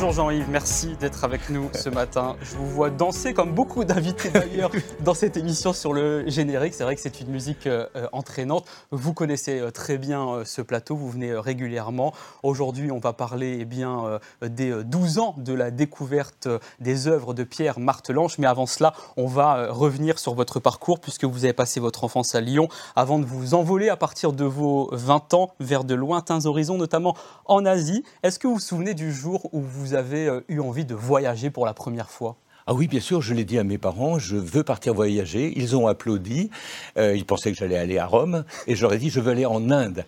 Bonjour Jean-Yves, merci d'être avec nous ce matin. Je vous vois danser comme beaucoup d'invités d'ailleurs dans cette émission sur le générique. C'est vrai que c'est une musique euh, entraînante. Vous connaissez euh, très bien euh, ce plateau, vous venez régulièrement. Aujourd'hui, on va parler eh bien, des 12 ans de la découverte des œuvres de Pierre Martelange. Mais avant cela, on va revenir sur votre parcours puisque vous avez passé votre enfance à Lyon avant de vous envoler à partir de vos 20 ans vers de lointains horizons, notamment en Asie. Est-ce que vous vous souvenez du jour où vous avez euh, eu envie de voyager pour la première fois? Ah oui, bien sûr, je l'ai dit à mes parents, je veux partir voyager. Ils ont applaudi. Euh, ils pensaient que j'allais aller à Rome. Et ai dit, je veux aller en Inde.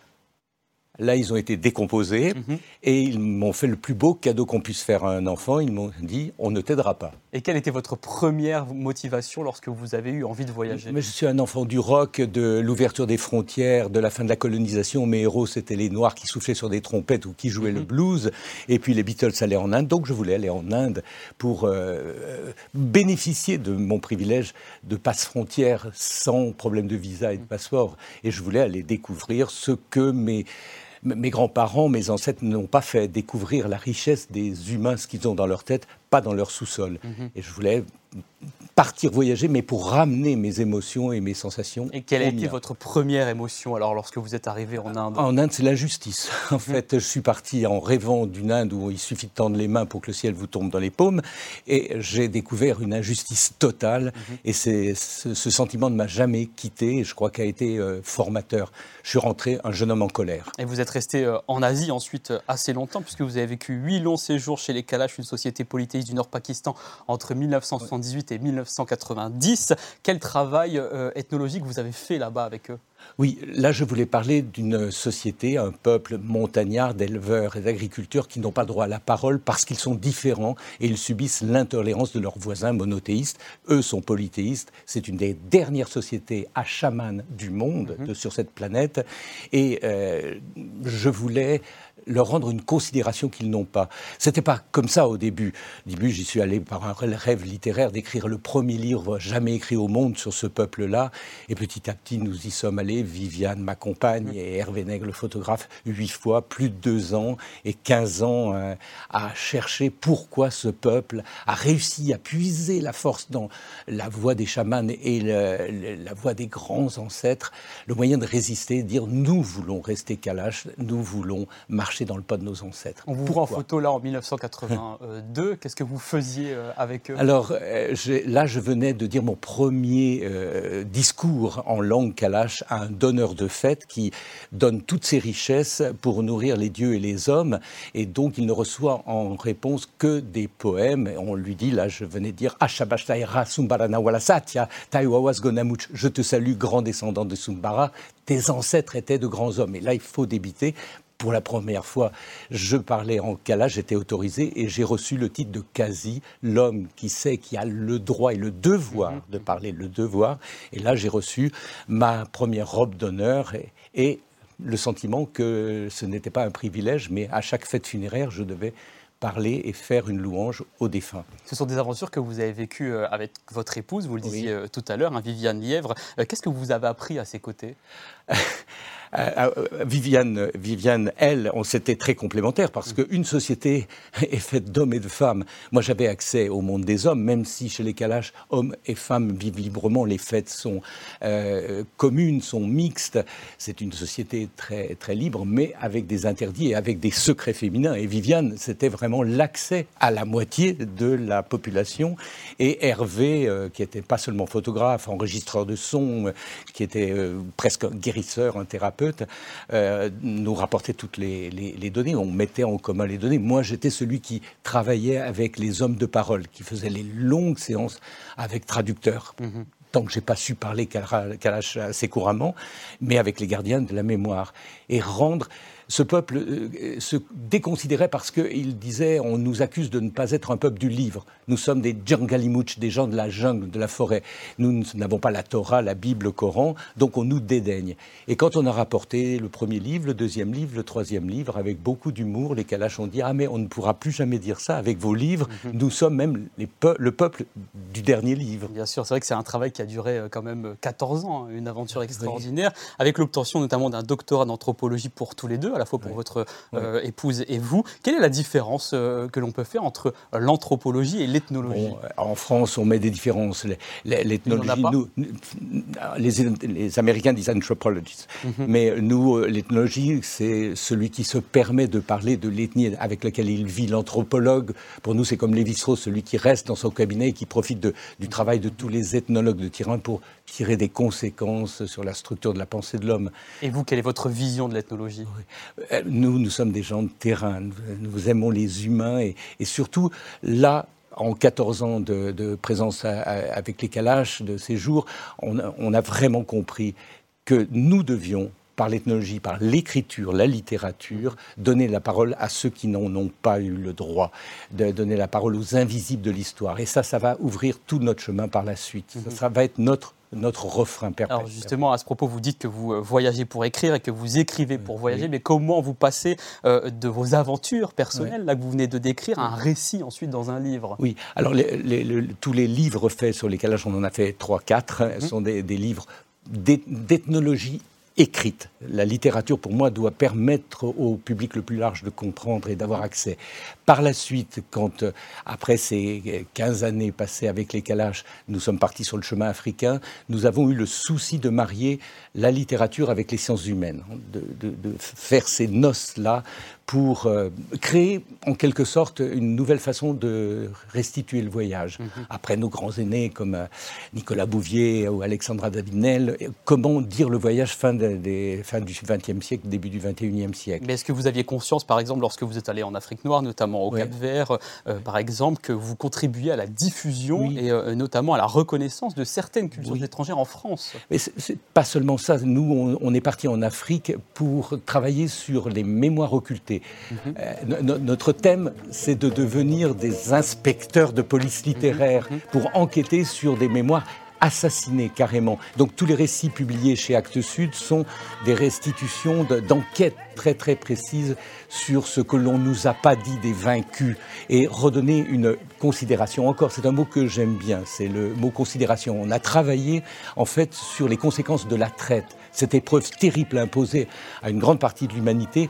Là, ils ont été décomposés mhm. et ils m'ont fait le plus beau cadeau qu'on puisse faire à un enfant. Ils m'ont dit on ne t'aidera pas. Et quelle était votre première motivation lorsque vous avez eu envie de voyager? Mais Je suis un enfant du rock, de l'ouverture des frontières, de la fin de la colonisation. Mes héros, c'était les Noirs qui soufflaient sur des trompettes ou qui jouaient le mhm. blues. Et puis les Beatles allaient en Inde. Donc je voulais aller en Inde pour euh, bénéficier de mon privilège de passe-frontière sans problème de visa et de passeport. Et je voulais aller découvrir ce que mes mes grands-parents, mes ancêtres n'ont pas fait découvrir la richesse des humains, ce qu'ils ont dans leur tête, pas dans leur sous-sol. Mhm. Et je voulais partir voyager, mais pour ramener mes émotions et mes sensations. Et quelle a été votre première émotion alors lorsque vous êtes arrivé en Inde? En Inde, c'est l'injustice. En mhm. fait, je suis parti en rêvant d'une Inde où il suffit de tendre les mains pour que le ciel vous tombe dans les paumes, et j'ai découvert une injustice totale. Mhm. Et c'est, ce, sentiment ne m'a jamais quitté, et je crois qu'il a été euh, formateur. Je suis rentré un jeune homme en colère. Et vous êtes resté euh, en Asie ensuite euh, assez longtemps, puisque vous avez vécu huit longs séjours chez les Kalash, une société polythéiste du Nord-Pakistan, entre 1978 et 1990. Quel travail euh, ethnologique vous avez fait là-bas avec eux? Oui, là je voulais parler d'une société, un peuple montagnard d'éleveurs et d'agriculteurs qui n'ont pas droit à la parole parce qu'ils sont différents et ils subissent l'intolérance de leurs voisins monothéistes. Eux sont polythéistes. C'est une des dernières sociétés à chaman du monde mhm. sur cette planète. Et euh, je voulais leur rendre une considération qu'ils n'ont pas. C'était pas comme ça au début. Au début, j'y suis allé par un rêve littéraire d'écrire le premier livre jamais écrit au monde sur ce peuple-là. Et petit à petit, nous y sommes allés. Viviane, ma compagne, et Hervé Nègre, le photographe, huit fois, plus de deux ans et quinze ans euh, à chercher pourquoi ce peuple a réussi à puiser la force dans la voix des chamans et la voix des grands ancêtres, le moyen de résister, de dire nous voulons rester Kalash, nous voulons marcher dans le pas de nos ancêtres. On vous voit en photo là en 1982. Qu'est-ce que vous faisiez euh, avec eux Alors euh, là, je venais de dire mon premier euh, discours en langue kalash à un donneur de fête qui donne toutes ses richesses pour nourrir les dieux et les hommes. Et donc, il ne reçoit en réponse que des poèmes. Et on lui dit, là, je venais de dire Je te salue, grand descendant de Sumbara. Tes ancêtres étaient de grands hommes. Et là, il faut débiter pour la première fois, je parlais en kala, j'étais autorisé et j'ai reçu le titre de Kazi, l'homme qui sait, qui a le droit et le devoir mhm. de parler, le devoir. Et là, j'ai reçu ma première robe d'honneur et, le sentiment que ce n'était pas un privilège, mais à chaque fête funéraire, je devais parler et faire une louange aux défunts. Ce sont des aventures que vous avez vécues euh, avec votre épouse, vous le disiez euh, tout à l'heure, hein, Viviane Lièvre. Euh, qu'est-ce que vous avez appris à ses côtés? Euh, euh, Viviane, Viviane, elle, on s'était très complémentaires parce qu'une société est faite d'hommes et de femmes. Moi, j'avais accès au monde des hommes, même si chez les Kalash, hommes et femmes vivent librement. Les fêtes sont euh, communes, sont mixtes. C'est une société très, très libre, mais avec des interdits et avec des secrets féminins. Et Viviane, c'était vraiment l'accès à la moitié de la population. Et Hervé, qui était pas seulement photographe, enregistreur de son, qui était presque guérisseur, un thérapeute, euh, nous rapportait toutes les, données, on mettait en commun les données. Moi, j'étais celui qui travaillait avec les hommes de parole, qui faisait les longues séances avec traducteurs. Mhm. tant que j'ai pas su parler Kalash assez couramment, mais avec les gardiens de la mémoire. Et rendre ce peuple euh, se déconsidérait parce qu'il disait on nous accuse de ne pas être un peuple du livre. Nous sommes des djangalimouch, des gens de la jungle, de la forêt. Nous n'avons pas la Torah, la Bible, le Coran, donc on nous dédaigne. Et quand on a rapporté le premier livre, le deuxième livre, le troisième livre, avec beaucoup d'humour, les Kalash ont dit ah mais on ne pourra plus jamais dire ça avec vos livres. Mhm. Nous sommes même le peuple du dernier livre. Bien sûr, c'est vrai que c'est un travail qui a duré euh, quand même 14 ans, hein, une aventure extraordinaire, avec l'obtention notamment d'un doctorat d'anthropologie pour tous les deux la fois pour votre euh, épouse et vous. Quelle est la différence euh, que l'on peut faire entre l'anthropologie et l'ethnologie? En France, on met des différences. L'ethnologie, nous, les, les, Américains disent anthropologist, mhm. mais nous, euh, l'ethnologie, c'est celui qui se permet de parler de l'ethnie avec laquelle il vit. L'anthropologue, pour nous, c'est comme Lévi-Strauss, celui qui reste dans son cabinet et qui profite de, du travail de tous les ethnologues de terrain pour tirer des conséquences sur la structure de la pensée de l'homme. Et vous, quelle est votre vision de l'ethnologie? Nous, nous sommes des gens de terrain. Nous, aimons les humains et, surtout, là, en 14 ans de, présence avec les Kalash, de séjour, on, on a vraiment compris que nous devions par l'ethnologie, par l'écriture, la littérature, donner la parole à ceux qui n'en ont pas eu le droit, de donner la parole aux invisibles de l'histoire. Et ça, ça va ouvrir tout notre chemin par la suite. ça va être notre notre refrain perpétuel. Alors justement, à ce propos, vous dites que vous euh, voyagez pour écrire et que vous écrivez pour voyager, mais comment vous passez euh, de vos aventures personnelles, là que vous venez de décrire, à un récit ensuite dans un livre? Oui, alors tous les livres faits sur les calages, on en a fait 3-4, mhm. sont des, des livres d'ethnologie écrite. La littérature, pour moi, doit permettre au public le plus large de comprendre et d'avoir accès. Par la suite, quand, euh, après ces 15 années passées avec les Kalash, nous sommes partis sur le chemin africain, nous avons eu le souci de marier la littérature avec les sciences humaines, de, de faire ces noces-là pour euh, créer en quelque sorte une nouvelle façon de restituer le voyage. Mhm. Après nos grands aînés comme euh, Nicolas Bouvier ou Alexandra Davinel, comment dire le voyage fin, des, fin du XXe siècle, début du XXIe siècle? Mais est-ce que vous aviez conscience, par exemple, lorsque vous êtes allé en Afrique noire, notamment au Cap-Vert, euh, par exemple, que vous contribuiez à la diffusion et notamment à la reconnaissance de certaines cultures étrangères en France? Mais c'est pas seulement ça. Nous, on, on est parti en Afrique pour travailler sur les mémoires occultées. Euh, notre thème, c'est de devenir des inspecteurs de police littéraire pour enquêter sur des mémoires assassinées carrément. Donc tous les récits publiés chez Actes Sud sont des restitutions d'enquêtes très très précises sur ce que l'on nous a pas dit des vaincus et redonner une considération. Encore, c'est un mot que j'aime bien, c'est le mot considération. On a travaillé en fait sur les conséquences de la traite, cette épreuve terrible imposée à une grande partie de l'humanité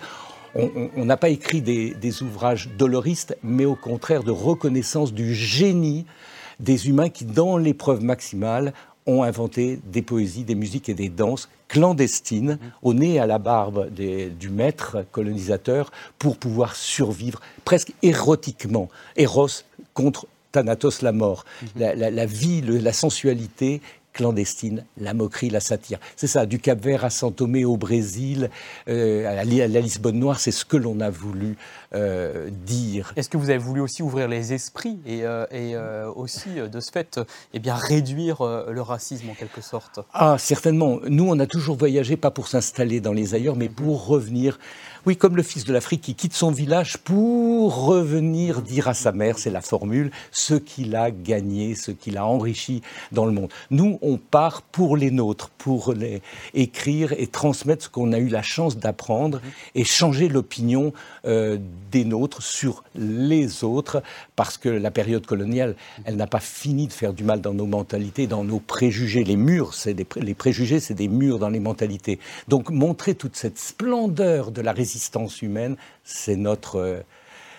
on n'a pas écrit des, ouvrages doloristes, mais au contraire de reconnaissance du génie des humains qui, dans l'épreuve maximale, ont inventé des poésies, des musiques et des danses clandestines, mmh. au nez et à la barbe du maître colonisateur, pour pouvoir survivre presque érotiquement. Eros contre Thanatos, la mort. Mmh. La, vie, la sensualité clandestine, la moquerie, la satire. C'est ça, du Cap Vert à Saint Tomé au Brésil, euh, à, la, Lisbonne noire, c'est ce que l'on a voulu euh, dire. Est-ce que vous avez voulu aussi ouvrir les esprits et, euh, aussi, de ce fait, eh bien, réduire le racisme en quelque sorte? Ah, certainement. Nous, on a toujours voyagé, pas pour s'installer dans les ailleurs, mais pour revenir oui, comme le fils de l'Afrique qui quitte son village pour revenir dire à sa mère, c'est la formule, ce qu'il a gagné, ce qu'il a enrichi dans le monde. Nous, on part pour les nôtres, pour les écrire et transmettre ce qu'on a eu la chance d'apprendre et changer l'opinion euh, des nôtres sur les autres, parce que la période coloniale, elle n'a pas fini de faire du mal dans nos mentalités, dans nos préjugés. Les murs, c'est les préjugés, c'est des murs dans les mentalités. Donc montrer toute cette splendeur de la résistance l'existence humaine, c'est notre euh,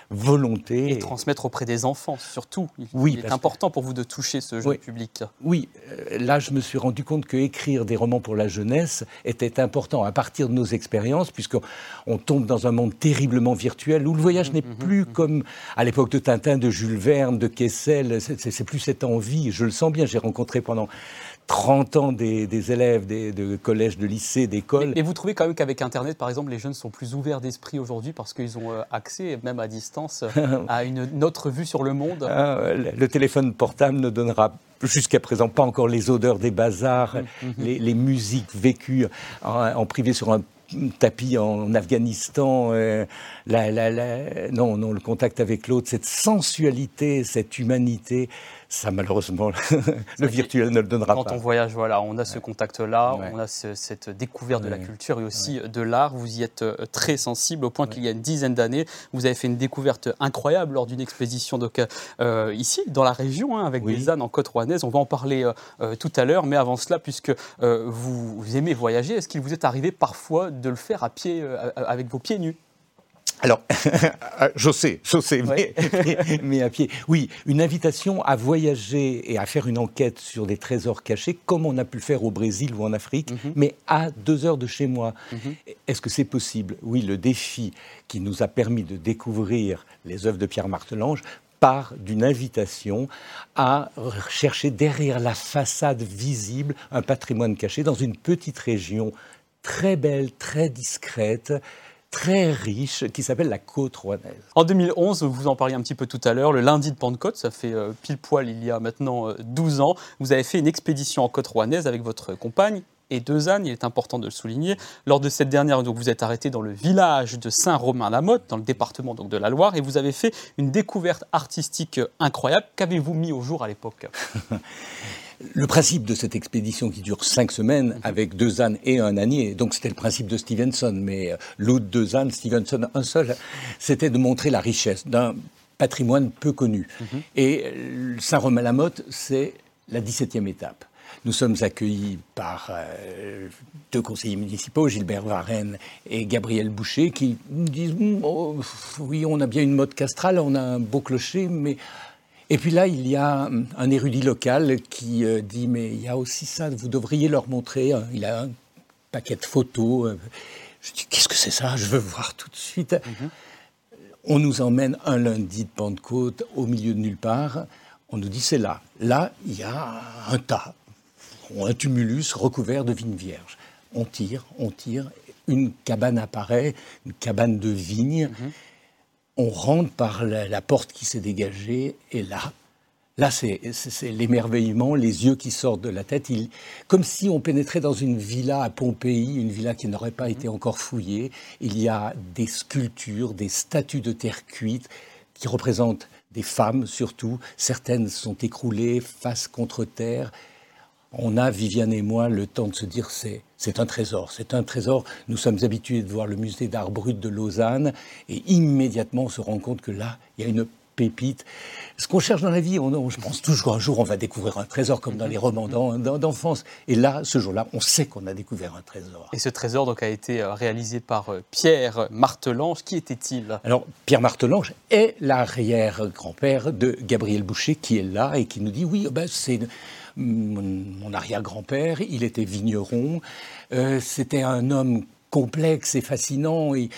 volonté. Et transmettre auprès des enfants, surtout. oui, il est important pour vous de toucher ce jeune public. Oui, euh, là, je me suis rendu compte que écrire des romans pour la jeunesse était important à partir de nos expériences, puisqu'on tombe dans un monde terriblement virtuel où le voyage n'est mmh, mmh, plus mmh. comme à l'époque de Tintin, de Jules Verne, de Kessel. C'est plus cette envie. Je le sens bien. J'ai rencontré pendant 30 ans des, élèves des, de collèges, de lycées, d'écoles. Et vous trouvez quand même qu'avec Internet, par exemple, les jeunes sont plus ouverts d'esprit aujourd'hui parce qu'ils ont euh, accès, même à distance, à une, autre vue sur le monde? Ah, Le téléphone portable ne donnera jusqu'à présent pas encore les odeurs des bazars, mm, mm, mm. les, musiques vécues en, privé sur un tapis en Afghanistan, euh, non, non, le contact avec l'autre, cette sensualité, cette humanité, ça, malheureusement, le virtuel ne le donnera pas. Quand on voyage, voilà, on a ce contact-là, on a cette découverte de la culture et aussi de l'art. Vous y êtes euh, très sensible au point qu'il y a une dizaine d'années, vous avez fait une découverte incroyable lors d'une expédition donc, euh, ici, dans la région, hein, avec des ânes en côte rouennaise. On va en parler euh, tout à l'heure, mais avant cela, puisque vous, vous, aimez voyager, est-ce qu'il vous est arrivé parfois de le faire à pied, avec vos pieds nus? Alors, je sais, je sais, mais, à pied. Oui, une invitation à voyager et à faire une enquête sur des trésors cachés, comme on a pu le faire au Brésil ou en Afrique, mhm. mais à deux heures de chez moi. Mhm. Est-ce que c'est possible? Oui, le défi qui nous a permis de découvrir les œuvres de Pierre Martelange part d'une invitation à chercher derrière la façade visible un patrimoine caché dans une petite région très belle, très discrète, très riche qui s'appelle la côte rouennaise. En 2011, vous en parliez un petit peu tout à l'heure, le lundi de Pentecôte, ça fait euh, pile poil il y a maintenant 12 euh, ans, vous avez fait une expédition en côte rouennaise avec votre compagne et deux ânes, il est important de le souligner. Lors de cette dernière, donc, vous êtes arrêté dans le village de Saint-Romain-la-Motte, dans le département donc, de la Loire, et vous avez fait une découverte artistique incroyable. Qu'avez-vous mis au jour à l'époque? Le principe de cette expédition qui dure cinq semaines avec deux ânes et un ânier, donc c'était le principe de Stevenson, mais euh, l'autre deux ânes, Stevenson un seul, c'était de montrer la richesse d'un patrimoine peu connu. Mhm. Et euh, Saint-Romain-la-Motte, c'est la 17e étape. Nous sommes accueillis par euh, deux conseillers municipaux, Gilbert Varenne et Gabriel Boucher, qui disent oh, Oui, on a bien une mode castrale, on a un beau clocher, mais et puis là, il y a un érudit local qui euh, dit Mais il y a aussi ça, vous devriez leur montrer. Hein. Il a un paquet de photos. Euh. Je dis Qu'est-ce que c'est ça? Je veux voir tout de suite. Mhm. On nous emmène un lundi de Pentecôte au milieu de nulle part. On nous dit C'est là. Là, il y a un tas, un tumulus recouvert de vignes vierges. On tire, on tire. Une cabane apparaît, une cabane de vignes. Mhm on rentre par la, porte qui s'est dégagée, et là, là c'est l'émerveillement, les yeux qui sortent de la tête, il, comme si on pénétrait dans une villa à Pompéi, une villa qui n'aurait pas été encore fouillée. Il y a des sculptures, des statues de terre cuite qui représentent des femmes surtout. Certaines sont écroulées face contre terre on a, Viviane et moi, le temps de se dire c'est c'est un trésor, c'est un trésor. Nous sommes habitués de voir le musée d'art brut de Lausanne et immédiatement on se rend compte que là, il y a une pépite. Ce qu'on cherche dans la vie, on, je pense toujours qu'un jour on va découvrir un trésor comme dans les romans d'enfance. Et là, ce jour-là, on sait qu'on a découvert un trésor. Et ce trésor donc a été euh, réalisé par euh, Pierre Martelange. Qui était-il? Alors Pierre Martelange est l'arrière-grand-père de Gabriel Boucher qui est là et qui nous dit oui, ben, c'est mon, arrière-grand-père, il était vigneron. Euh, c'était un homme complexe et fascinant. Et,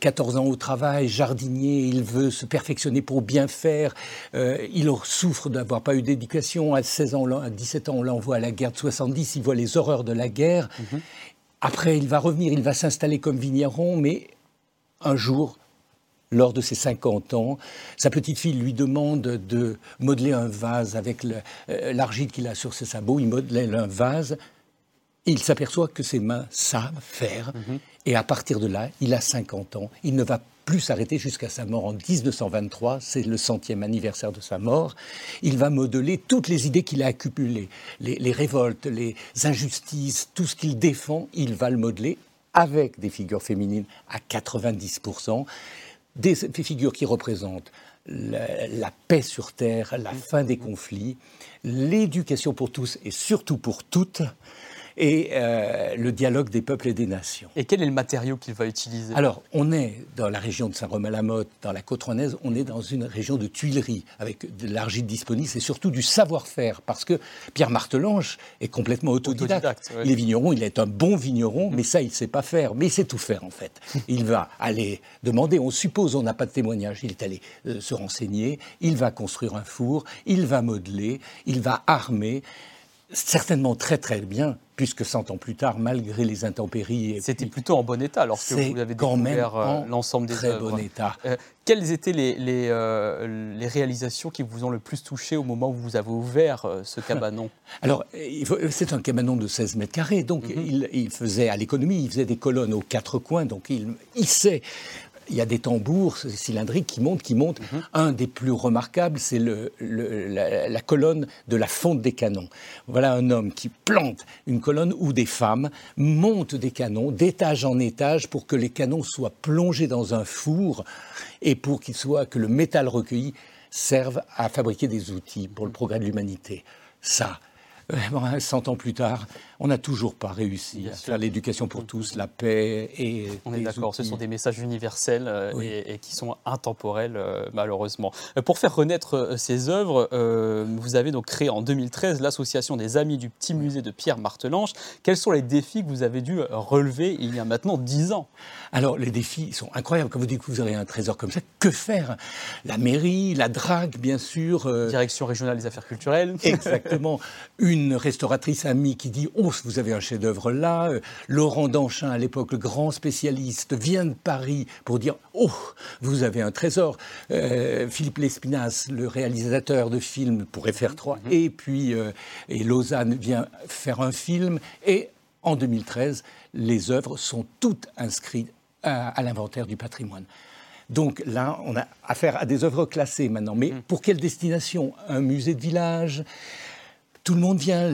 14 euh, ans au travail, jardinier, il veut se perfectionner pour bien faire. Euh, il souffre d'avoir pas eu d'éducation. À 16 ans, à 17 ans, on l'envoie à la guerre de 70. Il voit les horreurs de la guerre. Mhm. Après, il va revenir, il va s'installer comme vigneron, mais un jour, lors de ses 50 ans. Sa petite fille lui demande de modeler un vase avec euh, l'argile qu'il a sur ses sabots. Il modèle un vase. il s'aperçoit que ses mains savent faire. Mhm. Et à partir de là, il a 50 ans. Il ne va plus s'arrêter jusqu'à sa mort en 1923. C'est le centième anniversaire de sa mort. Il va modeler toutes les idées qu'il a accumulées. Les, les révoltes, les injustices, tout ce qu'il défend, il va le modeler avec des figures féminines à 90% des, figures qui représentent la, paix sur Terre, la fin des conflits, l'éducation pour tous et surtout pour toutes, et euh, le dialogue des peuples et des nations. Et quel est le matériau qu'il va utiliser? Alors, on est dans la région de Saint-Romain-la-Motte, dans la côte rouennaise, on est dans une région de tuileries, avec de l'argile disponible et surtout du savoir-faire, parce que Pierre Martelange est complètement autodidacte. Il est vigneron, il est un bon vigneron, mais ça, il ne sait pas faire, mais il sait tout faire en fait. Il va aller demander, on suppose, on n'a pas de témoignage, il est allé euh, se renseigner, il va construire un four, il va modeler, il va armer certainement très très bien, puisque 100 ans plus tard, malgré les intempéries. C'était plutôt en bon état lorsque vous avez découvert euh, l'ensemble des très bon état. Euh, quelles étaient les, les, euh, les, réalisations qui vous ont le plus touché au moment où vous avez ouvert ce cabanon? Alors, c'est un cabanon de 16 mètres carrés, donc mhm. il, il, faisait à l'économie, il faisait des colonnes aux quatre coins, donc il hissait il y a des tambours cylindriques qui montent, qui montent. Mhm. Un des plus remarquables, c'est le, la, colonne de la fonte des canons. Voilà un homme qui plante une colonne où des femmes montent des canons d'étage en étage pour que les canons soient plongés dans un four et pour qu'il soit que le métal recueilli serve à fabriquer des outils pour le progrès de l'humanité. Ça, 100 ans plus tard, on n'a toujours pas réussi à faire l'éducation pour tous, la paix et. On est d'accord, ce sont des messages universels euh, et, qui sont intemporels, euh, malheureusement. Euh, pour faire renaître ces œuvres, vous avez donc créé en 2013 l'association des Amis du Petit Musée de Pierre Martelange. Quels sont les défis que vous avez dû relever il y a maintenant 10 ans? Alors, les défis sont incroyables. Quand vous découvrez un trésor comme ça, que faire? La mairie, la drague, bien sûr. Direction régionale des affaires culturelles. Exactement. Une restauratrice amie qui dit vous avez un chef-d'œuvre là. Euh, Laurent Danchin, à l'époque, le grand spécialiste, vient de Paris pour dire Oh, vous avez un trésor. Euh, Philippe Lespinasse, le réalisateur de films pour FR3, mhm. et puis euh, et Lausanne vient faire un film. Et en 2013, les œuvres sont toutes inscrites à, l'inventaire du patrimoine. Donc là, on a affaire à des œuvres classées maintenant. Mais mhm. pour quelle destination? Un musée de village? Tout le monde vient,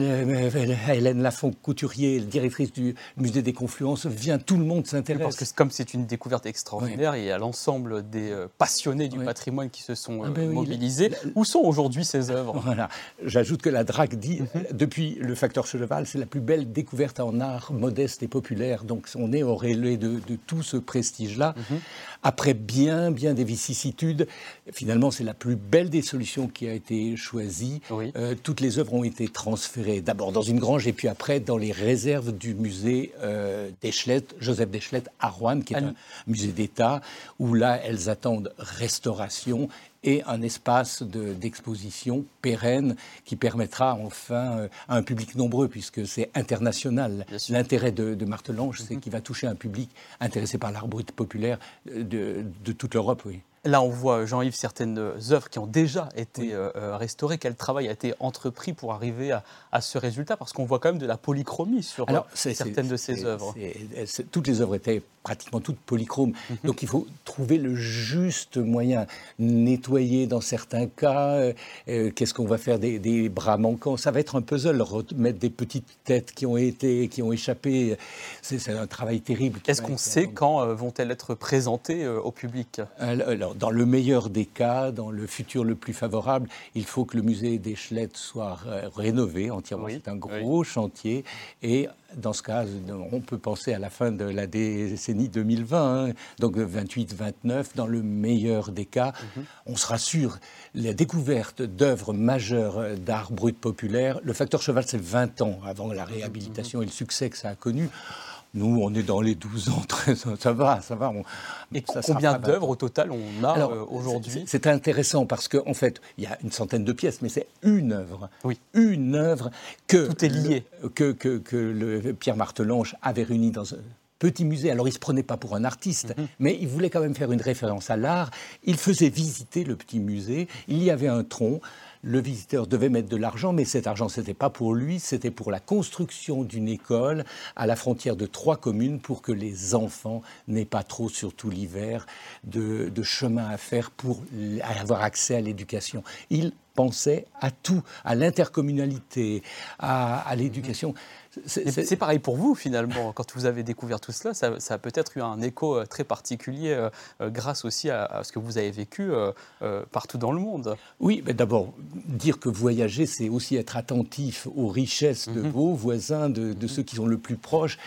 Hélène Lafont, couturier, directrice du musée des Confluences, vient, tout le monde s'intéresse. Parce que comme c'est une découverte extraordinaire, il y a l'ensemble des euh, passionnés du patrimoine qui se sont ah ben euh, mobilisés. Où sont aujourd'hui ces œuvres? Voilà, j'ajoute que la drague dit, mhm. depuis le facteur cheval, c'est la plus belle découverte en art modeste et populaire. Donc on est au relais de, tout ce prestige-là. Mhm. Après bien, bien des vicissitudes, finalement c'est la plus belle des solutions qui a été choisie. Euh, toutes les œuvres ont été transférées d'abord dans une grange et puis après dans les réserves du musée euh, Joseph d'Eschlette à Rouen, qui est un musée d'État, où là elles attendent restauration et un espace d'exposition pérenne qui permettra enfin euh, à un public nombreux, puisque c'est international. L'intérêt de, de Martelange, c'est mhm. qu'il va toucher un public intéressé par l'art brut populaire de, de toute l'Europe, oui. Là, on voit, Jean-Yves, certaines œuvres qui ont déjà été euh, euh, restaurées. Quel travail a été entrepris pour arriver à, ce résultat? Parce qu'on voit quand même de la polychromie sur euh, certaines de ces œuvres. toutes les œuvres étaient pratiquement toutes polychromes. Mhm. Donc il faut trouver le juste moyen. Nettoyer dans certains cas. Qu'est-ce qu'on va faire des, bras manquants? Ça va être un puzzle. Remettre des petites têtes qui ont été, qui ont échappé. C'est un travail terrible. Est-ce qu'on sait quand vont-elles être présentées au public? Dans le meilleur des cas, dans le futur le plus favorable, il faut que le musée des Schlettes soit rénové entièrement. C'est un gros chantier. Et dans ce cas, on peut penser à la fin de la décennie 2020, hein. donc 28-29, dans le meilleur des cas. Mhm. On sera sûr, la découverte d'œuvres majeures d'art brut populaire, le facteur cheval, c'est 20 ans avant la réhabilitation et le succès que ça a connu. Nous, on est dans les 12 ans, 13 ans, ça va, ça va. Et combien d'œuvres au total on a euh, aujourd'hui C'est intéressant parce qu'en en fait, il y a une centaine de pièces, mais c'est une œuvre. Oui. Une œuvre que. Tout est lié. que, que, que le Pierre Martelange avait réuni dans un petit musée. Alors, il ne se prenait pas pour un artiste, mhm. mais il voulait quand même faire une référence à l'art. Il faisait visiter le petit musée. Il y avait un tronc le visiteur devait mettre de l'argent, mais cet argent, ce n'était pas pour lui, c'était pour la construction d'une école à la frontière de trois communes pour que les enfants n'aient pas trop, surtout l'hiver, de, chemin à faire pour avoir accès à l'éducation. Pensait à tout, à l'intercommunalité, à, l'éducation. C'est pareil pour vous finalement, quand vous avez découvert tout cela, ça, a peut-être eu un écho euh, très particulier euh, euh, grâce aussi à, ce que vous avez vécu partout dans le monde. Oui, mais d'abord, dire que voyager, c'est aussi être attentif aux richesses de mhm. vos voisins, de, de, ceux qui sont le plus proches.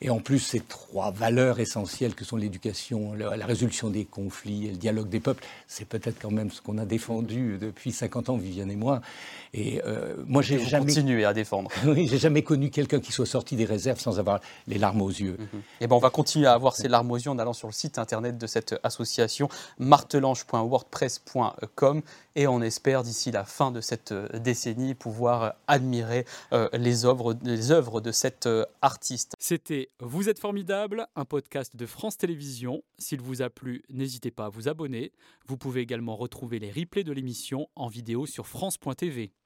Et en plus, ces trois valeurs essentielles que sont l'éducation, la résolution des conflits et le dialogue des peuples, c'est peut-être quand même ce qu'on a défendu depuis 50 ans, Viviane et moi. Et euh, moi, j'ai jamais continué à défendre. oui, j'ai jamais connu quelqu'un qui soit sorti des réserves sans avoir les larmes aux yeux. Mhm. Et ben, on va continuer à avoir ces larmes aux yeux en allant sur le site internet de cette association martelange.wordpress.com et on espère d'ici la fin de cette décennie pouvoir admirer les œuvres, les œuvres de cet artiste. C'était Vous êtes formidable, un podcast de France Télévisions. S'il vous a plu, n'hésitez pas à vous abonner. Vous pouvez également retrouver les replays de l'émission en vidéo sur France.tv.